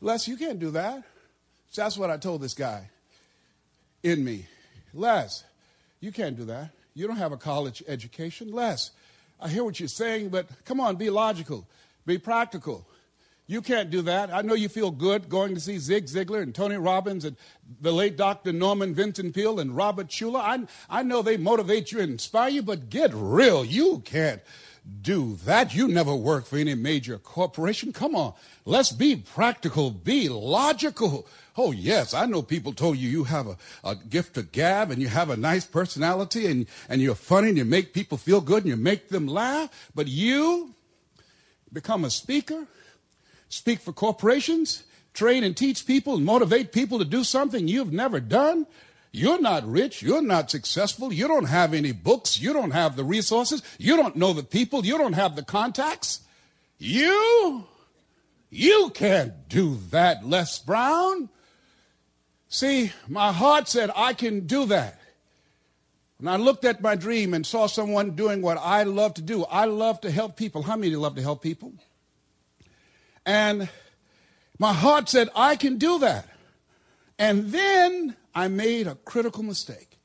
Les, you can't do that. So that's what I told this guy in me. Les, you can't do that. You don't have a college education. Les, I hear what you're saying, but come on, be logical, be practical. You can't do that. I know you feel good going to see Zig Ziglar and Tony Robbins and the late Dr. Norman Vincent Peale and Robert Schuller. I, I know they motivate you and inspire you, but get real. You can't do that. You never work for any major corporation. Come on. Let's be practical, be logical. Oh, yes, I know people told you you have a, a gift of gab and you have a nice personality and, and you're funny and you make people feel good and you make them laugh, but you become a speaker speak for corporations, train and teach people, and motivate people to do something you've never done. You're not rich. You're not successful. You don't have any books. You don't have the resources. You don't know the people. You don't have the contacts. You, you can't do that, Les Brown. See, my heart said, I can do that. When I looked at my dream and saw someone doing what I love to do, I love to help people. How many love to help people? And my heart said, I can do that. And then I made a critical mistake.